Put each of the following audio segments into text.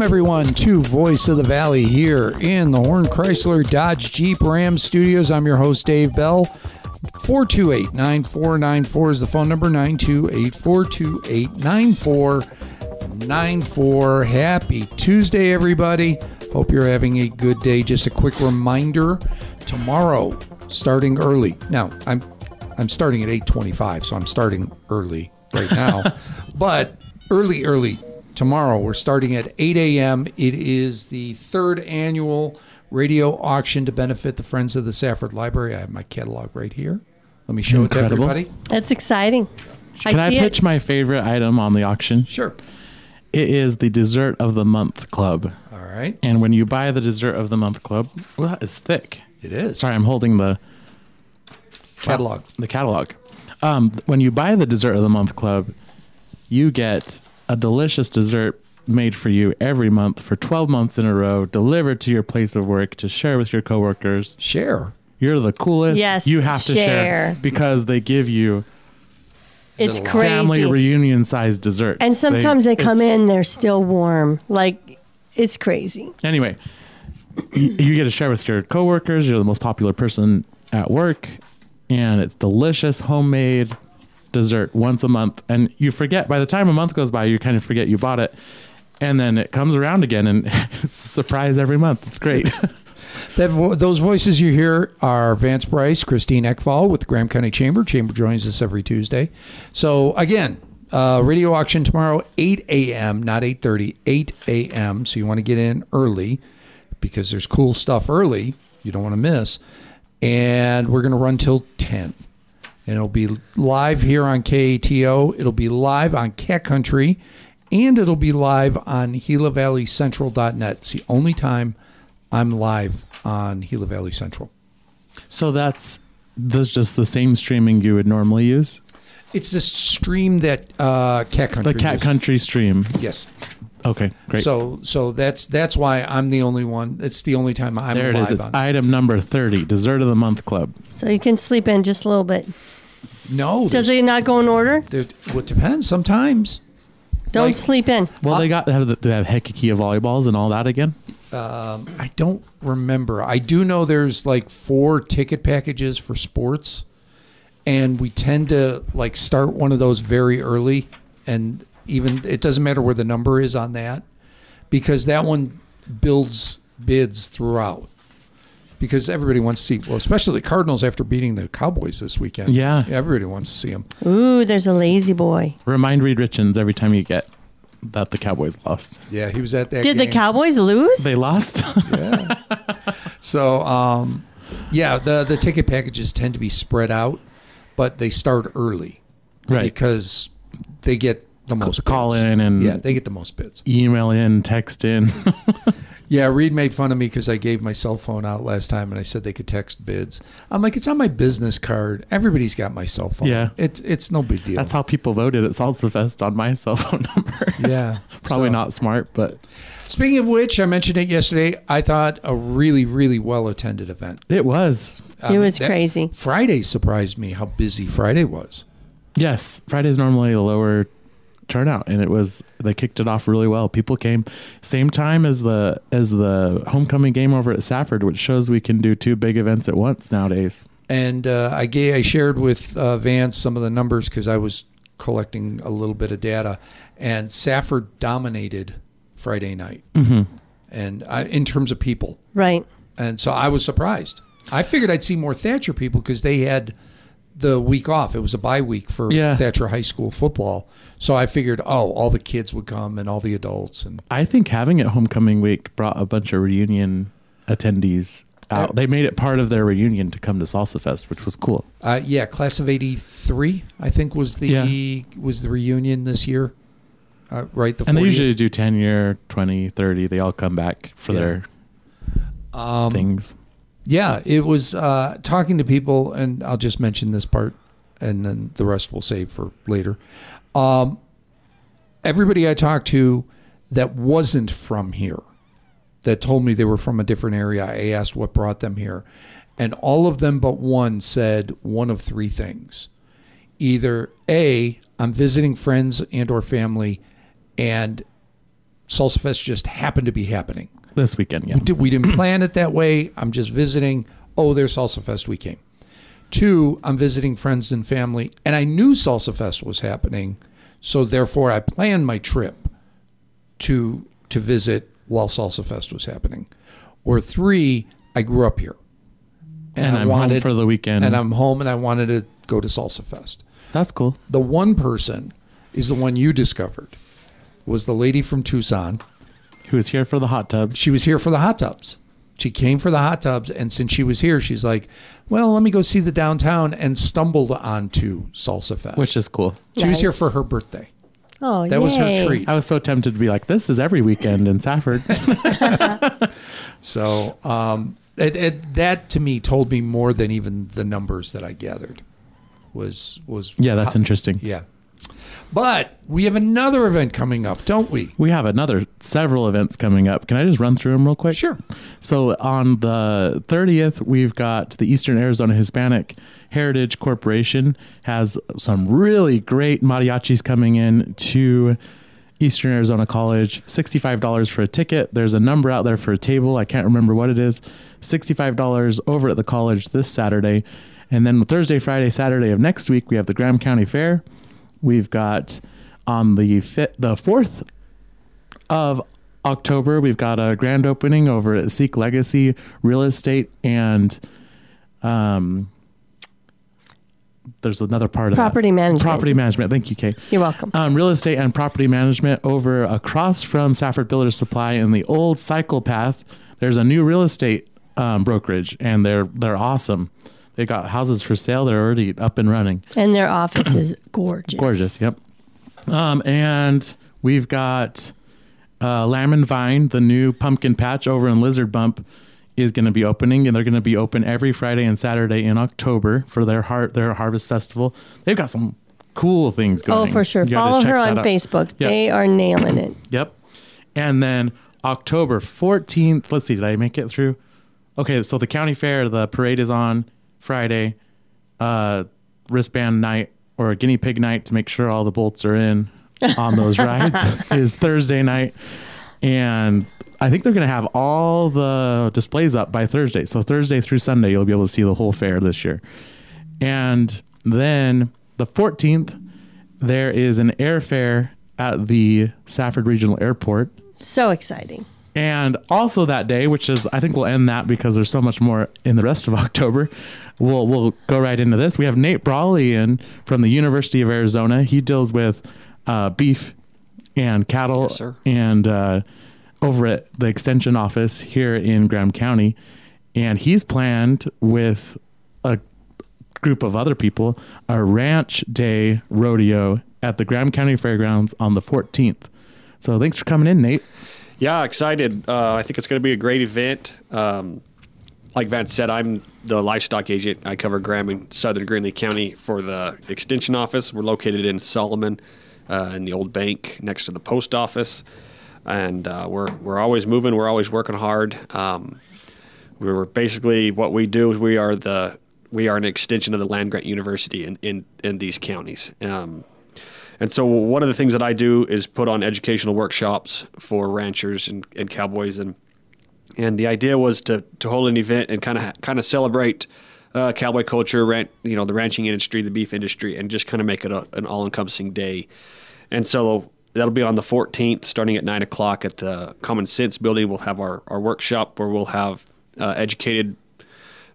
Welcome, everyone, to Voice of the Valley here in the Horn Chrysler Dodge Jeep Ram Studios. I'm your host, Dave Bell. 428 9494 is the phone number 928 428 9494. Happy Tuesday, everybody. Hope you're having a good day. Just a quick reminder tomorrow, starting early. Now, I'm I'm starting at 8:25, so I'm starting early right now. but early, early tomorrow, we're starting at 8 a.m. It is the third annual radio auction to benefit the Friends of the Safford Library. I have my catalog right here. Let me show Incredible. it to everybody. That's exciting. Can I, see it. pitch my favorite item on the auction? Sure. It is the Dessert of the Month Club. All right. And when you buy the Dessert of the Month Club, well, that is thick. It is. Sorry, I'm holding the Catalog. the catalog. Um, when you buy the Dessert of the Month Club, you get a delicious dessert made for you every month for 12 months in a row, delivered to your place of work to share with your coworkers. Share. You're the coolest. Yes, you have to share share. because they give you It's it a lot? crazy. family reunion sized desserts. and sometimes they, come in, they're still warm. Like it's crazy. Anyway, you, you get to share with your coworkers. You're the most popular person at work, and it's delicious homemade dessert once a month. And you forget by the time a month goes by, you kind of forget you bought it, and then it comes around again, and it's a surprise every month. It's great. That vo- those voices you hear are Vance Bryce, Christine Eckfall with the Graham County Chamber. Chamber joins us every Tuesday. So again, uh, radio auction tomorrow, 8 a.m., not 8.30, 8 a.m. So you want to get in early because there's cool stuff early you don't want to miss. And we're going to run till 10. And it'll be live here on KATO. It'll be live on Cat Country. And it'll be live on GilaValleyCentral.net. It's the only time I'm live on Gila Valley Central. so that's that's just the same streaming you would normally use. It's the stream that uh, Cat Country. The Cat uses. Country stream. Yes. Okay, great. So so that's that's why I'm the only one. It's the only time I'm there it live is. It's on. item number thirty, Dessert of the Month Club. So you can sleep in just a little bit. No, Does it not go in order? there- well, it depends. Sometimes Don't Like- sleep in. Well, they got they have, they have Hekikia volleyballs and all that again. Um, I don't remember. I do know there's like four ticket packages for sports, and we tend to like start one of those very early, and even it doesn't matter where the number is on that, because that one builds bids throughout. Because everybody wants to see, well, especially the Cardinals after beating the Cowboys this weekend. Yeah. everybody wants to see them. Ooh, there's a La-Z-Boy. Remind Reed Richards every time you get that the Cowboys lost. Yeah, he was at that. Did the. Cowboys lose? They lost. Yeah. so, um, yeah, the the ticket packages tend to be spread out, but they start early, Right. Because they get the most call bids. in and- yeah, they get the most bids. Email in, text in. Yeah, Reed made fun of me because I gave my cell phone out last time and I said they could text bids. I'm like, it's on my business card. Everybody's got my cell phone. Yeah. it's it's no big deal. That's how people voted at Salsa Fest on my cell phone number. yeah, Probably So- not smart, but Speaking of which, I mentioned it yesterday. I thought a really, really well attended event. it was. Um, It was that- crazy. Friday surprised me how busy Friday was. Yes, Friday's normally a lower turnout, and it was. They kicked it off really well. People came same time as the as the homecoming game over at Safford, which shows we can do two big events at once nowadays. and uh, I gave, I shared with uh, Vance some of the numbers because I was collecting a little bit of data, and Safford dominated Friday night, Mm-hmm. and I, in terms of people, Right. and so I was surprised. I figured I'd see more Thatcher people because they had the week off. It was a bye week for Yeah. Thatcher High School football, so I figured, oh, all the kids would come and all the adults, and I think having it homecoming week brought a bunch of reunion attendees out. They made it part of their reunion to come to Salsa Fest, which was cool. uh, yeah, class of '83, I think was the Yeah. was the reunion this year, uh, right? The And they usually do 10 year, 20, 30. They all come back for Yeah. their Um, things. Yeah, it was uh, talking to people, and I'll just mention this part, and then the rest we'll save for later. Um, everybody I talked to that wasn't from here, that told me they were from a different area, I asked what brought them here, and all of them but one said one of three things: either a, I'm visiting friends and or family, and Fest just happened to be happening. This weekend, yeah. Did- We didn't plan it that way. I'm just visiting. Oh, there's Salsa Fest. We came. Two, I'm visiting friends and family, and I knew Salsa Fest was happening, so therefore I planned my trip to to visit while Salsa Fest was happening. Or three, I grew up here, And I I'm home for the weekend. and I'm home, and I wanted to go to Salsa Fest. That's cool. The one person is the one you discovered was the lady from Tucson. Who is here for the hot tubs? She was here for the hot tubs. She came for the hot tubs, and since she was here, she's like, "Well, let me go see the downtown," and stumbled onto Salsa Fest. Which is cool. she was here for her birthday. Oh, yeah. That was her treat. I was so tempted to be like, this is every weekend in Safford. So um, it, it, that to me told me more than even the numbers that I gathered. Was was yeah, that's interesting. yeah. But we have another event coming up, don't we? We have another several events coming up. Can I just run through them real quick? Sure. So on the 30th, we've got the Eastern Arizona Hispanic Heritage Corporation has some really great mariachis coming in to Eastern Arizona College. $65 for a ticket. There's a number out there for a table. I can't remember what it is. $65 over at the college this Saturday. And then Thursday, Friday, Saturday of next week, we have the Graham County Fair. We've got on the the 4th of October, we've got a grand opening over at Seek Legacy Real Estate and um there's another part of. Property management. Property management. Thank you, Kay. You're welcome. Um, real estate and property management over across from Safford Builder Supply in the old cycle path. There's a new real estate um, brokerage, and they're they're awesome. They got houses for sale. They're already up and running. And their office is gorgeous. Gorgeous. Yep. Um, and we've got uh, Lamb and Vine, the new pumpkin patch over in Lizard Bump, is going to be opening, and they're going to be open every Friday and Saturday in October for their heart their harvest festival. They've got some cool things going. Oh, for sure. You Follow her on. Facebook. Yep. They are nailing it. Yep. And then October 14th, let's see, did I make it through? Okay, so the county fair, the parade is on Friday. Uh, wristband night or a guinea pig night to make sure all the bolts are in on those rides is Thursday night. And I think they're going to have all the displays up by Thursday. So Thursday through Sunday, you'll be able to see the whole fair this year. And then the 14th, there is an airfare at the Safford Regional Airport. So exciting. And also that day, which is I think we'll end that because there's so much more in the rest of October. We'll we'll go right into this. We have Nate Brawley in from the University of Arizona. He deals with uh, beef and cattle Yes, sir. and uh, over at the extension office here in Graham County. And he's planned with a group of other people a ranch day rodeo at the Graham County Fairgrounds on the 14th. So thanks for coming in, Nate. Yeah, excited. Uh, I think it's going to be a great event. Um, like Vance said, I'm the livestock agent. I cover Graham and Southern Greenlee County for the Extension Office. We're located in Solomon, uh, in the old bank next to the post office, and uh, we're we're always moving. We're always working hard. Um, we were basically what we do is we are the we are an extension of the land grant university in in, in these counties. Um, and so one of the things that I do is put on educational workshops for ranchers and, and cowboys and and the idea was to to hold an event and kind of kind of celebrate uh, cowboy culture, rant, you know, the ranching industry, the beef industry, and just kind of make it a, an all encompassing day. And so that'll be on the 14th, starting at nine o'clock at the Common Sense Building. We'll have our, our workshop where we'll have uh, educated,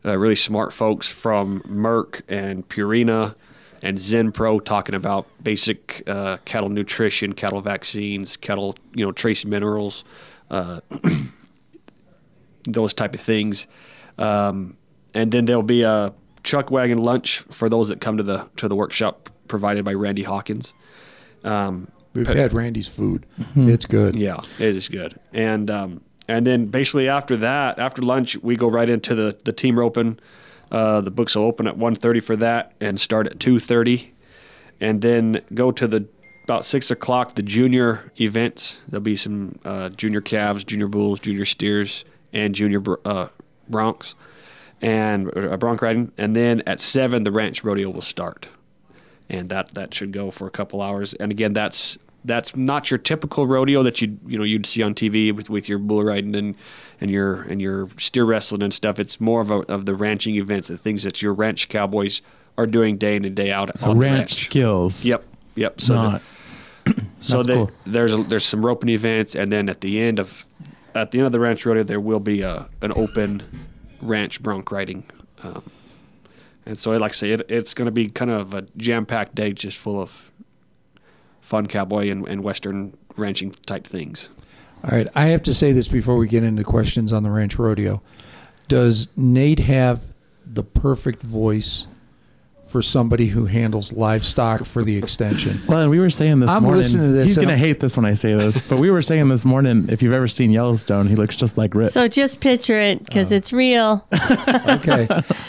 uh, really smart folks from Merck and Purina and Zinpro talking about basic uh, cattle nutrition, cattle vaccines, cattle, you know, trace minerals. Those type of things. Um, and then there'll be a chuck wagon lunch for those that come to the to the workshop provided by Randy Hawkins. Um, We've had Randy's food. It's good. yeah, it is good. And um, and then basically after that, after lunch, we go right into the the team roping. Uh, the books will open at 1.30 for that and start at 2.30 and then go to the about 6 o'clock the junior events there'll be some uh, junior calves junior bulls junior steers and junior uh, broncs and uh, bronc riding and then at 7 the ranch rodeo will start and that that should go for a couple hours and again that's that's not your typical rodeo that you you know you'd see on TV with, with your bull riding and and your and your steer wrestling and stuff. It's more of a, of the ranching events, the things that your ranch cowboys are doing day in and day out So ranch ranch. skills. Yep, yep. So the- so they, cool. there's a, there's some roping events, and then at the end of at the end of the ranch rodeo, there will be a an open ranch bronc riding, um, and so like I say, it, it's going to be kind of a jam packed day, just full of fun cowboy and, and western ranching type things. All right, I have to say this before we get into questions on the ranch rodeo. Does Nate have the perfect voice for somebody who handles livestock for the extension? Well, and we were saying this I'm morning. listening to this he's and gonna I'm- hate this when I say this, but we were saying this morning. If you've ever seen Yellowstone, he looks just like Rip. So just picture it because it's real. Okay,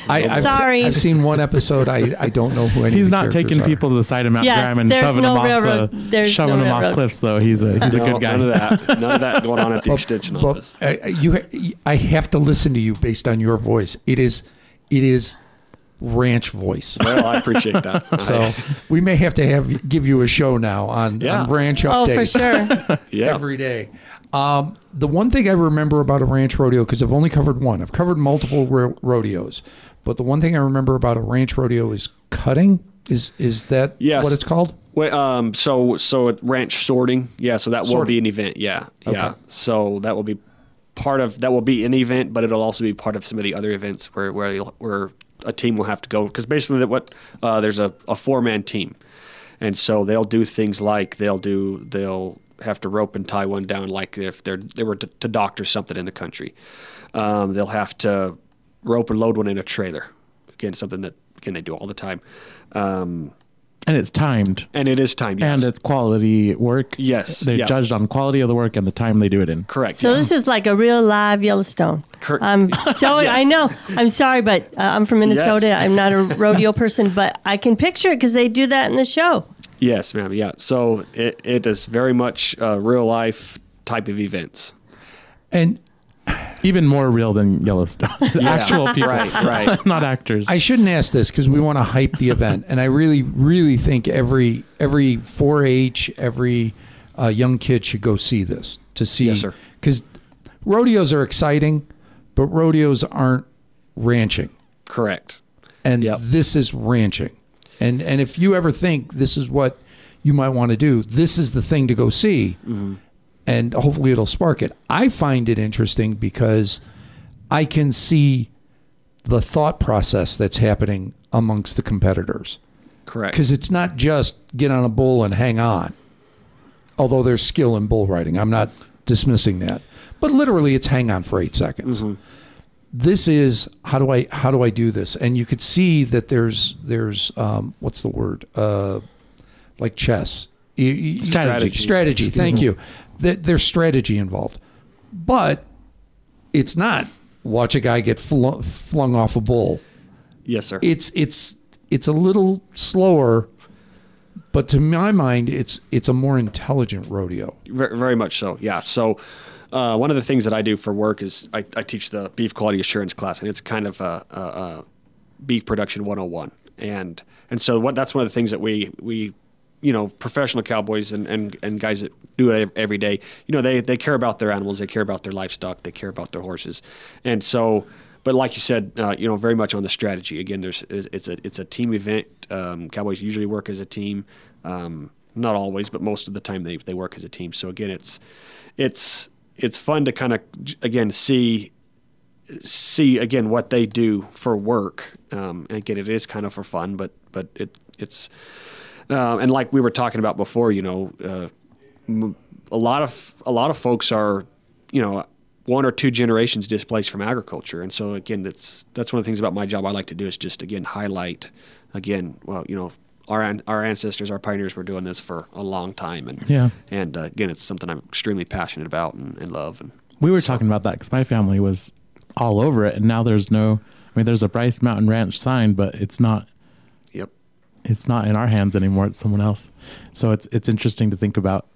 I, I've, se- Sorry. I've seen one episode. I, I don't know who any. He's of the not taking are. people to the side of Mount Yes, Graham and there's shoving no them off railroad. the There's shoving no them off railroad. cliffs. Though he's a he's a No, good guy. None of that. None of that going on at the extension But, office. uh, you, I have to listen to you based on your voice. It is, it is ranch voice. Well, I appreciate that. So we may have to have give you a show now on, Yeah. on ranch Oh, updates. for sure. yeah, every day. Um, the one thing I remember about a ranch rodeo, because I've only covered one, I've covered multiple ro- rodeos, but the one thing I remember about a ranch rodeo is cutting. Is is that Yes. what it's called? Wait, um, so so at ranch sorting, yeah. So that will be an event, yeah, yeah. So that will be part of that will be an event, but it'll also be part of some of the other events where where you'll, where a team will have to go because basically that what uh, there's a, a four man team, and so they'll do things like they'll do they'll have to rope and tie one down like if they're they were to, to doctor something in the country, um, they'll have to rope and load one in a trailer. Again, something that again they do all the time. Um, and it's timed. and it is timed. Yes. And it's quality work. Yes, They're yeah. judged on quality of the work and the time they do it in. correct. So yeah. this is like a real live Yellowstone. Cor- I'm so I know. I'm sorry, but uh, I'm from Minnesota. Yes. I'm not a rodeo person, but I can picture it because they do that in the show. Yes, ma'am. Yeah. So it, it is very much uh, real life type of events. And Even more real than Yellowstone. The Yeah. Actual people. Right, right. Not actors. I shouldn't ask this because we want to hype the event, and I really, really think every every 4-H, every uh, young kid should go see this to see Yes, sir. because rodeos are exciting, but rodeos aren't ranching. Correct. and Yep. this is ranching. And and if you ever think this is what you might want to do, this is the thing to go see, and hopefully it'll spark it. I find it interesting because I can see the thought process that's happening amongst the competitors Correct. because it's not just get on a bull and hang on. Although there's skill in bull riding, I'm not dismissing that. But literally, it's hang on for eight seconds. This is how do I how do I do this? And you could see that there's there's um, what's the word uh, like chess You- you- Strategy. strategy. Thank you. That there's strategy involved, but it's not watch a guy get flu- flung off a bull yes, sir. it's it's it's a little slower, but to my mind, it's it's a more intelligent rodeo. Very, very much so. Yeah. So, uh, one of the things that I do for work is I, I teach the beef quality assurance class, and it's kind of a, a, a beef production 101. And and so what that's one of the things that we we you know professional cowboys and, and, and guys that do it every day you know they, they care about their animals they care about their livestock they care about their horses. And so but like you said uh, you know very much on the strategy. Again there's it's a it's a team event. Um, cowboys usually work as a team. Um, not always but most of the time they, they work as a team. So again it's it's it's fun to kind of again see see again what they do for work. Um, and again, it is kind of for fun, but but it it's uh, and like we were talking about before, you know, uh, m- a lot of a lot of folks are, you know, one or two generations displaced from agriculture, and so again, that's that's one of the things about my job I like to do is just again highlight again, well, you know. Our, our ancestors, our pioneers, were doing this for a long time, and Yeah. and uh, again, it's something I'm extremely passionate about and, and love. And We were talking about that because my family was all over it, and now there's no. I mean, there's a Bryce Mountain Ranch sign, but it's not. It's not in our hands anymore. It's someone else. So it's it's interesting to think about.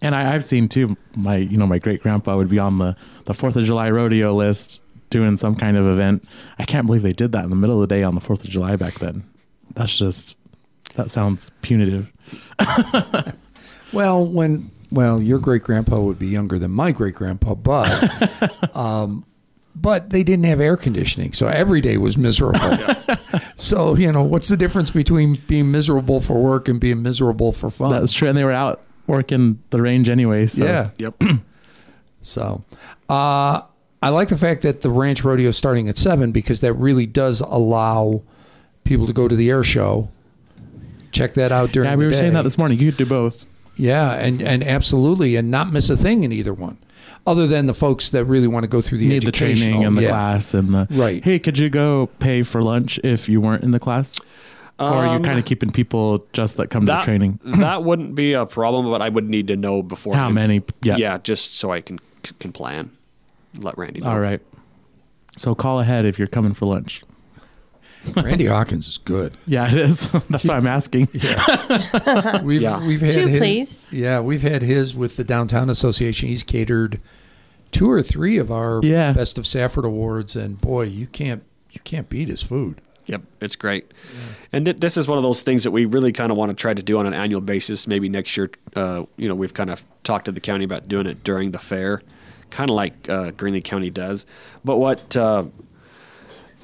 And I, I've seen too. My you know my great grandpa would be on the the Fourth of July rodeo list doing some kind of event. I can't believe they did that in the middle of the day on the Fourth of July back then. That's just that sounds punitive. Well, when well, your great grandpa would be younger than my great grandpa, but um, but they didn't have air conditioning, so every day was miserable. so you know, what's the difference between being miserable for work and being miserable for fun? That's true. And they were out working the range anyway. So. yeah. Yep. So, uh, I like the fact that the ranch rodeo is starting at seven because that really does allow people to go to the air show. Check that out during. The day. Yeah, we the were saying that this morning. You could do both. Yeah, and and absolutely, and not miss a thing in either one, other than the folks that really want to go through the Need the training and the yeah. class and the Right. Hey, could you go pay for lunch if you weren't in the class? or are you Um, kind of keeping people just that come that to training? that wouldn't be a problem, but I would need to know before How many? Yeah. Yeah, just so I can can plan. Let Randy know. All right. So call ahead if you're coming for lunch. Randy Hawkins is good. Yeah, it is. That's why I'm asking. We've Yeah. we've had Two, his, please. Yeah, we've had his with the downtown association. He's catered two or three of our Yeah. best of Safford awards, and boy, you can't you can't beat his food. Yep, it's great. And th- this is one of those things that we really kind of want to try to do on an annual basis. Maybe next year, uh, you know, we've kind of talked to the county about doing it during the fair, kind of like uh, Greenlee County does. But what, uh,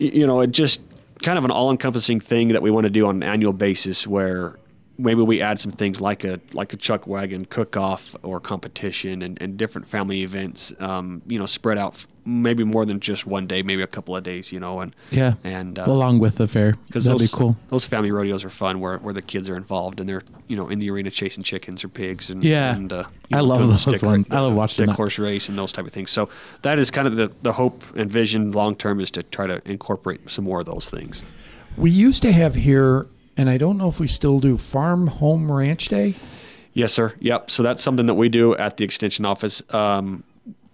y- you know, it just kind of an all-encompassing thing that we want to do on an annual basis where maybe we add some things like a like a chuck wagon cook-off or competition and, and different family events um, you know spread out maybe more than just one day maybe a couple of days you know and Yeah. and uh, Along with the fair. because That'd those, be cool. Those family rodeos are fun, where, where the kids are involved and they're you know in the arena chasing chickens or pigs and Yeah. And, uh, I know, love doing the those stick ones. ra- I love watching stick that. horse race and those type of things. So that is kind of the the hope and vision long term is to try to incorporate some more of those things. We used to have here, and I don't know if we still do, Farm Home Ranch Day. Yes, sir. Yep. So that's something that we do at the extension office. Um,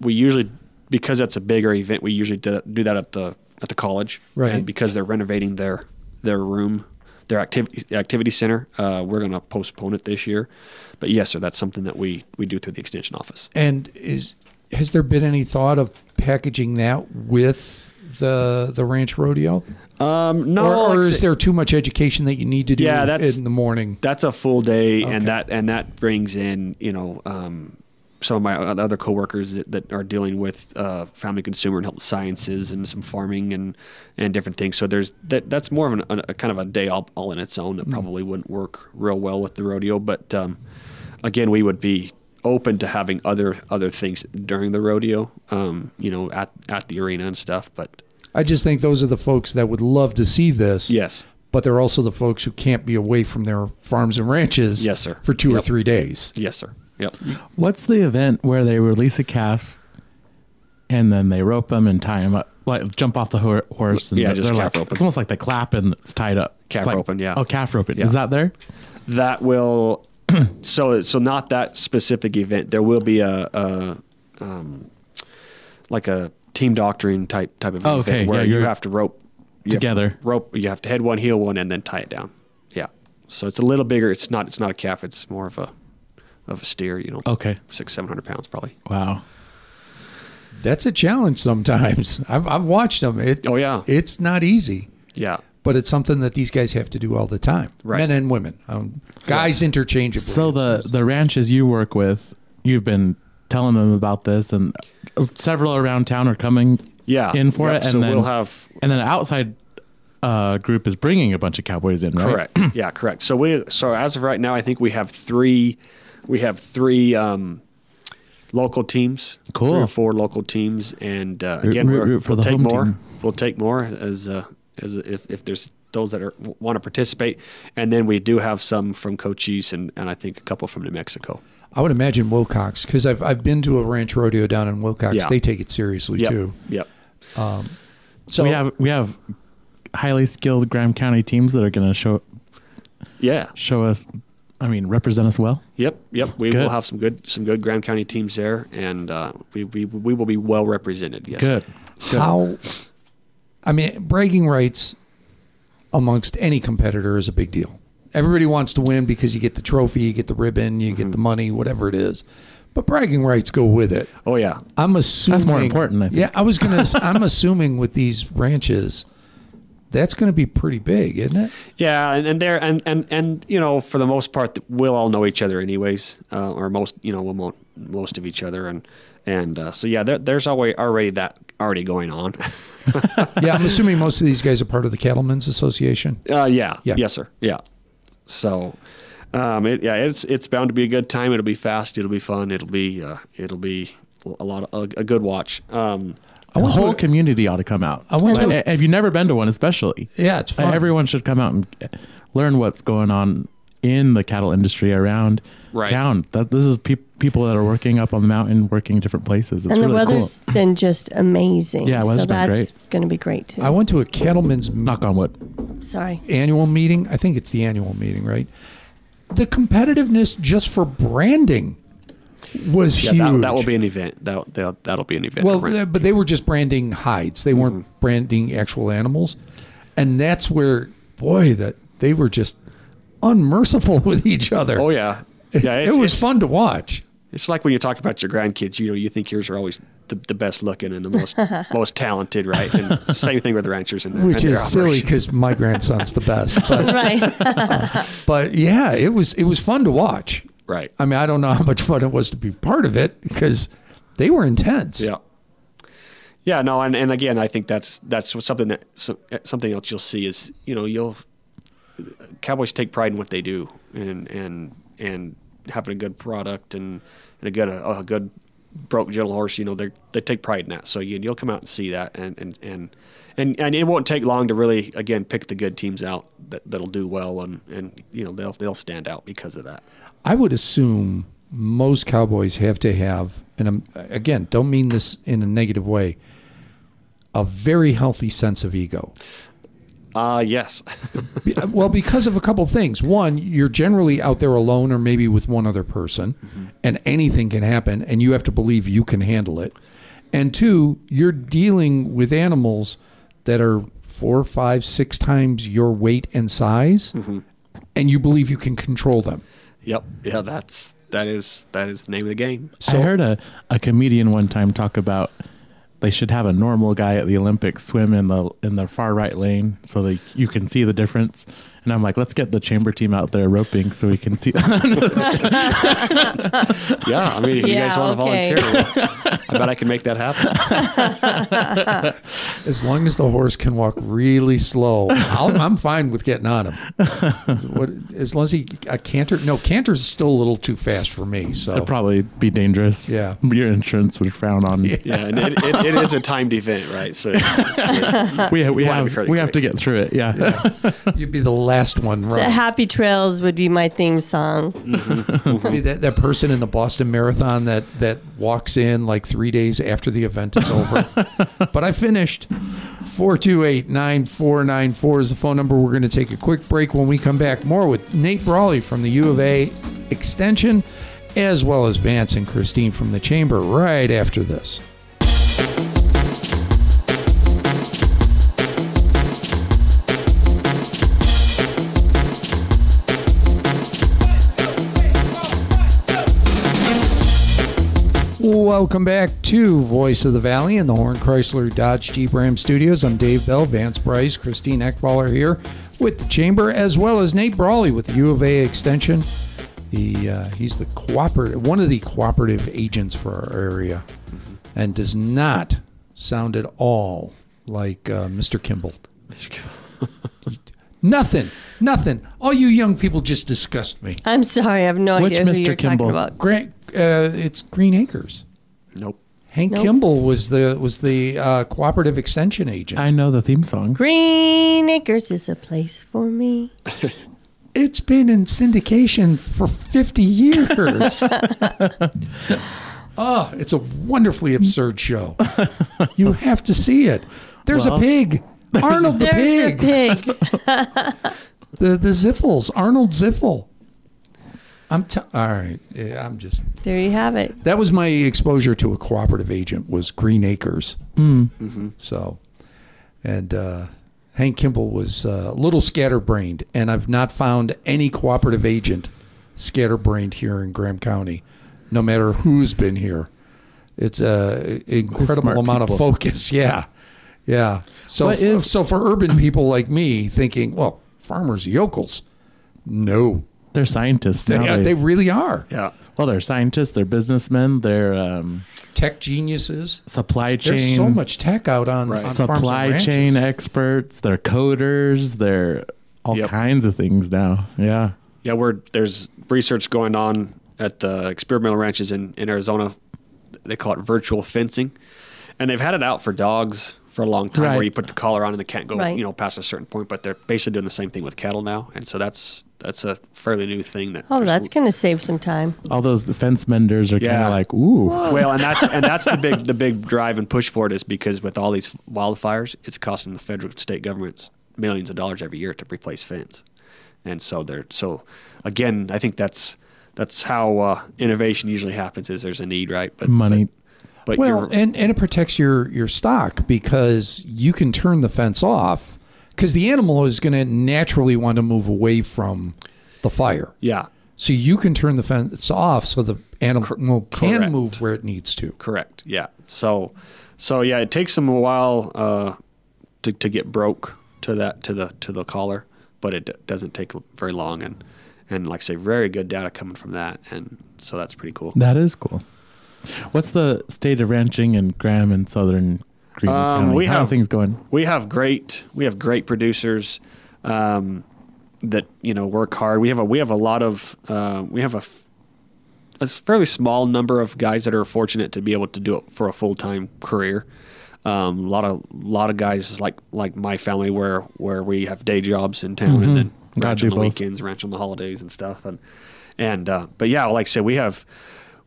we usually, because that's a bigger event, we usually do, do that at the at the college. Right. And because they're renovating their their room, their activity activity center, uh, we're going to postpone it this year. But yes, sir, that's something that we we do through the extension office. And is has there been any thought of packaging that with the the ranch rodeo? Um, no, or, or like is there too much education that you need to do Yeah, that's- in the morning? that's a full day, Okay. and that and that brings in you know um, some of my other coworkers that, that are dealing with uh, family consumer and health sciences and some farming and and different things. So there's that that's more of an, a, a kind of a day all, all in its own that probably wouldn't work real well with the rodeo. But um, again, we would be open to having other other things during the rodeo, um, you know, at at the arena and stuff. But I just think those are the folks that would love to see this. yes, But they're also the folks who can't be away from their farms and ranches Yes, sir. for two or three days. yes, sir. Yep. What's the event where they release a calf and then they rope them and tie them up, like jump off the ho- horse? And Yeah, they're- just they're calf like, roping. It's almost like they clap and it's tied up. Calf like- roping, yeah. Oh, calf roping. Yeah. Is that there? that will so so not that specific event there will be a, a um, like a team doctoring type type of Oh, event okay. where Yeah, you have to rope you have to together. rope you have to head one heel one and then tie it down yeah so it's a little bigger it's not it's not a calf it's more of a of a steer you know Okay. six seven hundred pounds probably Wow. That's a challenge sometimes. I've, I've watched them. It, Oh, yeah. It's not easy, yeah but it's something that these guys have to do all the time. Right. Men and women. Um, guys interchangeably. So the the ranches you work with, you've been telling them about this, and several around town are coming yeah in for Yep, it, and so then we'll have and then an outside uh, group is bringing a bunch of cowboys in, right? Correct. yeah, correct. So we so as of right now, I think we have three. We have three um, local teams. Cool. Three or four local teams, and uh, Root- again, root- we're, we'll take more. team. We'll take more as uh, as if, if there's those that are want to participate, and then we do have some from Cochise and, and I think a couple from New Mexico. I would imagine Willcox because I've I've been to a ranch rodeo down in Willcox. Yeah. They take it seriously Yep. too. Yep. So we have we have highly skilled Graham County teams that are going to show Yeah. show us. I mean, represent us well. Yep. Yep. We Good. will have some good some good Graham County teams there, and uh, we, we we will be well represented. Yes. Good. Good. how I mean bragging rights amongst any competitor is a big deal. Everybody wants to win because you get the trophy, you get the ribbon, you Mm-hmm. get the money, whatever it is. But bragging rights go with it. Oh yeah. I'm assuming that's more important, I think. Yeah, I was gonna. I'm assuming with these ranches that's going to be pretty big, isn't it? Yeah, and, and there and, and and you know, for the most part, we'll all know each other anyways, uh, or most you know, we'll know most of each other, and and uh, so yeah, there, there's always already that already going on. Yeah, I'm assuming most of these guys are part of the Cattlemen's Association. uh, yeah, Yeah. yes, sir, yeah. So, um, it, yeah, it's it's bound to be a good time. It'll be fast. It'll be fun. It'll be uh, it'll be a lot of a, a good watch. Um, The went to whole community ought to come out. I went to Like, a- Have you never been to one, especially? Yeah, it's fun. Everyone should come out and learn what's going on in the cattle industry around Right. town. That this is peop people that are working up on the mountain, working different places. It's and the really weather's cool. been just amazing. Yeah, so weather's been that's great. going to be great too. I went to a cattleman's Knock on wood. Sorry. annual meeting. I think it's the annual meeting, right? The competitiveness just for branding was yeah, huge. that, that will be an event. That that'll, that'll be an event. well, Right. uh, but they were just branding hides. They weren't Mm-hmm. branding actual animals, and that's where, boy, that they were just unmerciful with each other. oh yeah, It, yeah. it it's- was fun to watch. It's like when you talk about your grandkids. You know, you think yours are always the, the best looking and the most most talented, right? And same thing with the ranchers and their, Which and their is silly because my grandson's the best, but Right. but yeah, it was it was fun to watch. Right? I mean, I don't know how much fun it was to be part of it because they were intense. Yeah. Yeah, no, and, and again, I think that's that's something that so- something else you'll see is you know you'll Cowboys take pride in what they do and and and having a good product and, and a good a, a good broke gentle horse. You know they they take pride in that. So you, you'll come out and see that and and and. And, and it won't take long to really again pick the good teams out that, that'll do well and, and you know they'll they'll stand out because of that. I would assume most cowboys have to have, and I'm, again, don't mean this in a negative way, a very healthy sense of ego. Uh yes. Well, because of a couple things. One, you're generally out there alone or maybe with one other person, and anything can happen, and you have to believe you can handle it. And two, you're dealing with animals that are four, five, six times your weight and size, and you believe you can control them. Yep. Yeah, that's that is that is the name of the game. So- I heard a, a comedian one time talk about they should have a normal guy at the Olympics swim in the in the far right lane so that you can see the difference. And I'm like, let's get the chamber team out there roping so we can see. Yeah, I mean, if you guys Yeah, want to okay. volunteer, I bet I can make that happen. As long as the horse can walk really slow, I'll, I'm fine with getting on him. What, as long as he a canter, no canter's still a little too fast for me. So It'd probably be dangerous. Yeah. your insurance would frown on. Yeah, and it, it, it is a timed event, right? So it's- We we wanna have fairly we have to get through it. Yeah. you'd be the last one The right. Happy Trails would be my theme song. Mm-hmm. Be that, that person in the Boston Marathon that that walks in like three days after the event is over. but I finished. Four two eight nine four nine four is the phone number. We're going to take a quick break. When we come back, more with Nate Brawley from the U of A Extension, as well as Vance and Christine from the Chamber. Right after this. Welcome back to Voice of the Valley in the Horn Chrysler Dodge Jeep Ram Studios. I'm Dave Bell, Vance Bryce, Christine Eckfaller here with the Chamber, as well as Nate Brawley with the U of A Extension. The uh, he's the cooperative, one of the cooperative agents for our area, and does not sound at all like uh, Mr. Kimball. nothing, nothing. All you young people just disgust me. I'm sorry, I have no Which idea who Mr. you're Kimball? talking about. Grant, uh, it's Green Acres. Nope. Hank Nope. Kimball was the was the uh, cooperative extension agent. I know the theme song. Green Acres is a place for me. it's been in syndication for 50 years. oh, it's a wonderfully absurd show. You have to see it. There's a pig. Arnold the There's pig. a pig. The the Ziffels. Arnold Ziffel. I'm t- all right. Yeah, I'm just There you have it. that was my exposure to a cooperative agent was Green Acres. So, and uh, Hank Kimball was uh, a little scatterbrained, and I've not found any cooperative agent scatterbrained here in Graham County, no matter who's been here. It's a incredible Smart amount of focus. Yeah, Yeah. So f- is- so for urban people like me thinking, well, farmers yokels. No. They're scientists They, nowadays. they really are. Yeah. well, they're scientists. They're businessmen. They're um, Tech geniuses. supply chain. There's so much tech out on, on farms and supply ranches. chain experts. They're coders. They're all Yep. kinds of things now. Yeah. Yeah, we're there's research going on at the experimental ranches in, in Arizona. They call it virtual fencing, and they've had it out for dogs for a long time, Right. where you put the collar on and they can't go, Right. you know, past a certain point. But they're basically doing the same thing with cattle now, and so that's that's a fairly new thing. That Oh, that's going to save some time. All those fence menders are kind of like, ooh. well, and that's and that's the big the big drive and push for it is because with all these wildfires, it's costing the federal state governments millions of dollars every year to replace fence, and so they're so again, I think that's that's how uh, innovation usually happens is there's a need, right? But Money. but, but Well, you're, and, and it protects your, your stock because you can turn the fence off because the animal is going to naturally want to move away from the fire. yeah, So you can turn the fence off so the animal can correct. move where it needs to. correct, yeah. So so yeah, it takes them a while uh, to to get broke to that to the to the collar, but it d- doesn't take very long and. And like I say, very good data coming from that, and so that's pretty cool. That is cool. What's the state of ranching in Graham and Southern Greenlee Um, County? we How are have- things going? we have great we have great producers um, that you know work hard. We have a we have a lot of uh, we have a a fairly small number of guys that are fortunate to be able to do it for a full time career. Um, a lot of lot of guys like like my family where where we have day jobs in town and then ranch on the both. weekends, ranch on the holidays and stuff. And and uh, but yeah, like I said, we have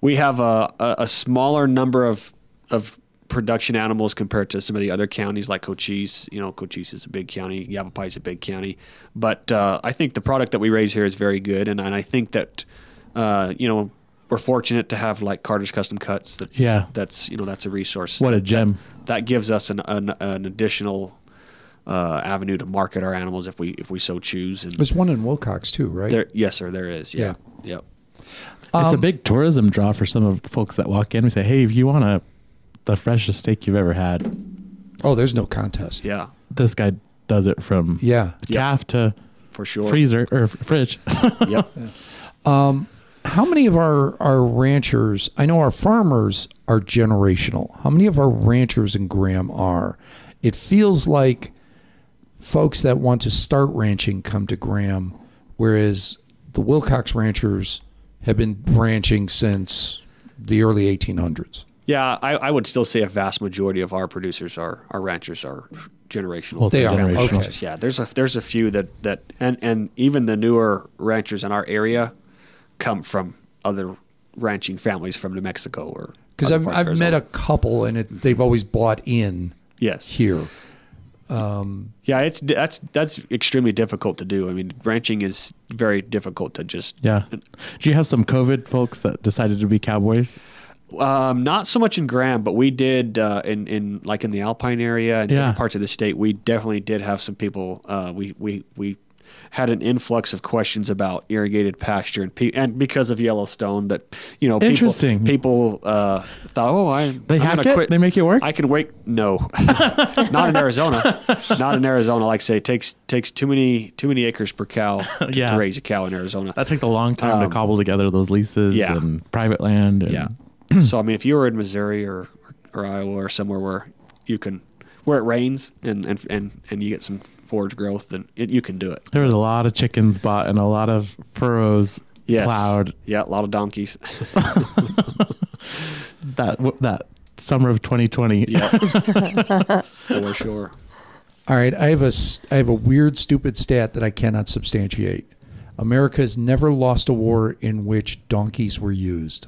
we have a, a, a smaller number of of production animals compared to some of the other counties like Cochise. You know, Cochise is a big county. Yavapai is a big county. But uh, I think the product that we raise here is very good, and, and I think that uh, you know we're fortunate to have like Carter's Custom Cuts. That's Yeah. That's you know that's a resource. What a gem. That, that gives us an an, an additional. Uh, avenue to market our animals if we if we so choose and There's one in Willcox too, right? there yes sir there is yeah yep it's a Um, big tourism draw for some of the folks that walk in. We say, hey, if you want a, the freshest steak you've ever had, Oh, there's no contest. yeah this guy does it from Yeah. calf to for sure freezer or f- fridge. yep How many of our, our ranchers, I know our farmers are generational. How many of our ranchers in Graham are? It feels like folks that want to start ranching come to Graham, whereas the Willcox ranchers have been ranching since the early 1800s. Yeah, I, I would still say a vast majority of our producers are our ranchers are generational. They are, Generational. okay. Yeah, there's a there's a few that that and and even the newer ranchers in our area come from other ranching families from New Mexico or Because I've, I've met a couple and it, they've always bought in yes here. Yeah it's that's that's extremely difficult to do. I mean, ranching is very difficult to just yeah. Do you have some COVID folks that decided to be cowboys? Um, not so much in Graham, but we did uh, in in like in the Alpine area and Yeah. parts of the state. We definitely did have some people. Uh, we we we had an influx of questions about irrigated pasture and pe- and because of Yellowstone that you know people, Interesting. people uh, thought oh I They hack gonna it? quit. They make it work? I can wait. No, not in Arizona. Not in Arizona. Like I say, it takes takes too many too many acres per cow to, Yeah. to raise a cow in Arizona. That takes a long time Um, to cobble together those leases yeah. and private land. And Yeah. so I mean, if you were in Missouri or, or Iowa or somewhere where you can, where it rains and and and, and you get some forage growth, then it, you can do it. There was a lot of chickens bought and a lot of furrows Yes. plowed Yeah, a lot of donkeys. that that summer of 2020. yeah, for sure. All right, I have a s- I have a weird, stupid stat that I cannot substantiate. America has never lost a war in which donkeys were used.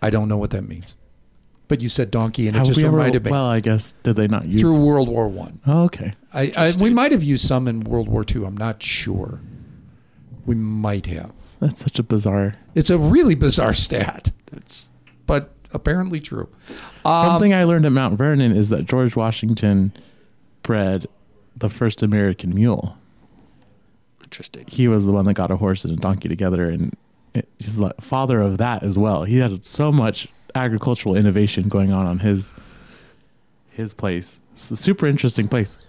I don't know what that means, but you said donkey, and it Have just we ever- reminded me Well, I guess did they not use? through World War One. oh, okay. I, I we might have used some in World War Two. I'm not sure. We might have. That's such a bizarre. It's a really bizarre stat, That's but apparently true. Um, Something I learned at Mount Vernon is that George Washington bred the first American mule. interesting. He was the one that got a horse and a donkey together, and he's the father of that as well. He had so much agricultural innovation going on on his his place. It's a super interesting place.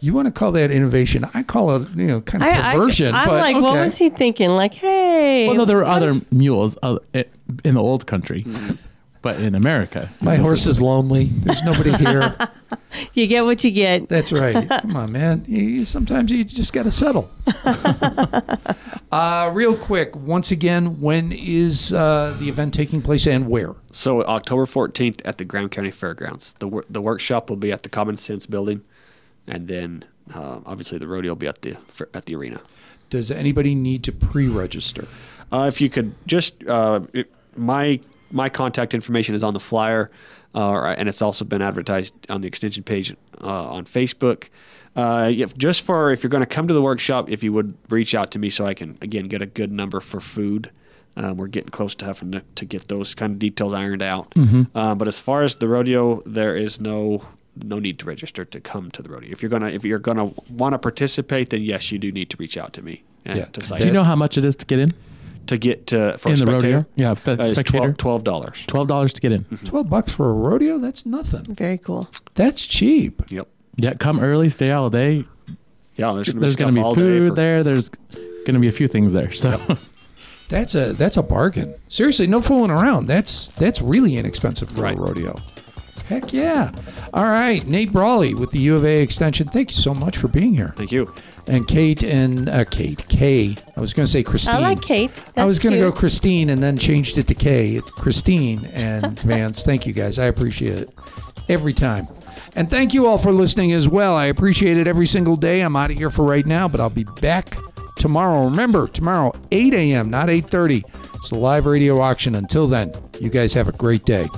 You want to call that innovation? I call it, you know, kind of I, perversion. I, am but like, okay. what was he thinking? Like, hey. well, no, there were other if- mules uh, in the old country, but in America, My horse is lonely. There's nobody here. You get what you get. That's right. Come on, man. You, you- sometimes you just got to settle. uh, real quick, once again, when is uh, the event taking place and where? So October 14th at the Graham County Fairgrounds. The wor- the workshop will be at the Common Sense Building, and then uh, obviously the rodeo will be at the fir- at the arena. Does anybody need to pre-register? Uh, if you could just uh, it, my my contact information is on the flyer, uh, and it's also been advertised on the extension page uh, on Facebook. Uh, if, just for if you're going to come to the workshop, if you would reach out to me so I can again get a good number for food. Um, we're getting close to having to, to get those kind of details ironed out. Uh, but as far as the rodeo, there is no no need to register to come to the rodeo. If you're gonna if you're gonna want to participate, then yes, you do need to reach out to me. Yeah. To do you know how much it is to get in to get to for in a the spectator, rodeo? Yeah, the uh, spectator. twelve dollars. Twelve dollars to get in. Twelve bucks for a rodeo? That's nothing. Very cool. That's cheap. Yep. Yeah, come early, stay all day. Yeah, there's gonna There's be, going to be stuff all day food for- there. There's going to be a few things there. So That's a that's a bargain. Seriously, no fooling around. That's that's really inexpensive for Right. a rodeo. Heck yeah! All right, Nate Brawley with the U of A Extension. Thank you so much for being here. Thank you. And Kate and uh, Kate Kay. I was going to say Christine. I like Kate. I was going to go. Christine and then changed it to Kay. Christine and Vance. Thank you guys. I appreciate it every time. And thank you all for listening as well. I appreciate it every single day. I'm out of here for right now, but I'll be back tomorrow. Remember, tomorrow 8 a.m., not 8:30. It's the live radio auction. Until then, you guys have a great day.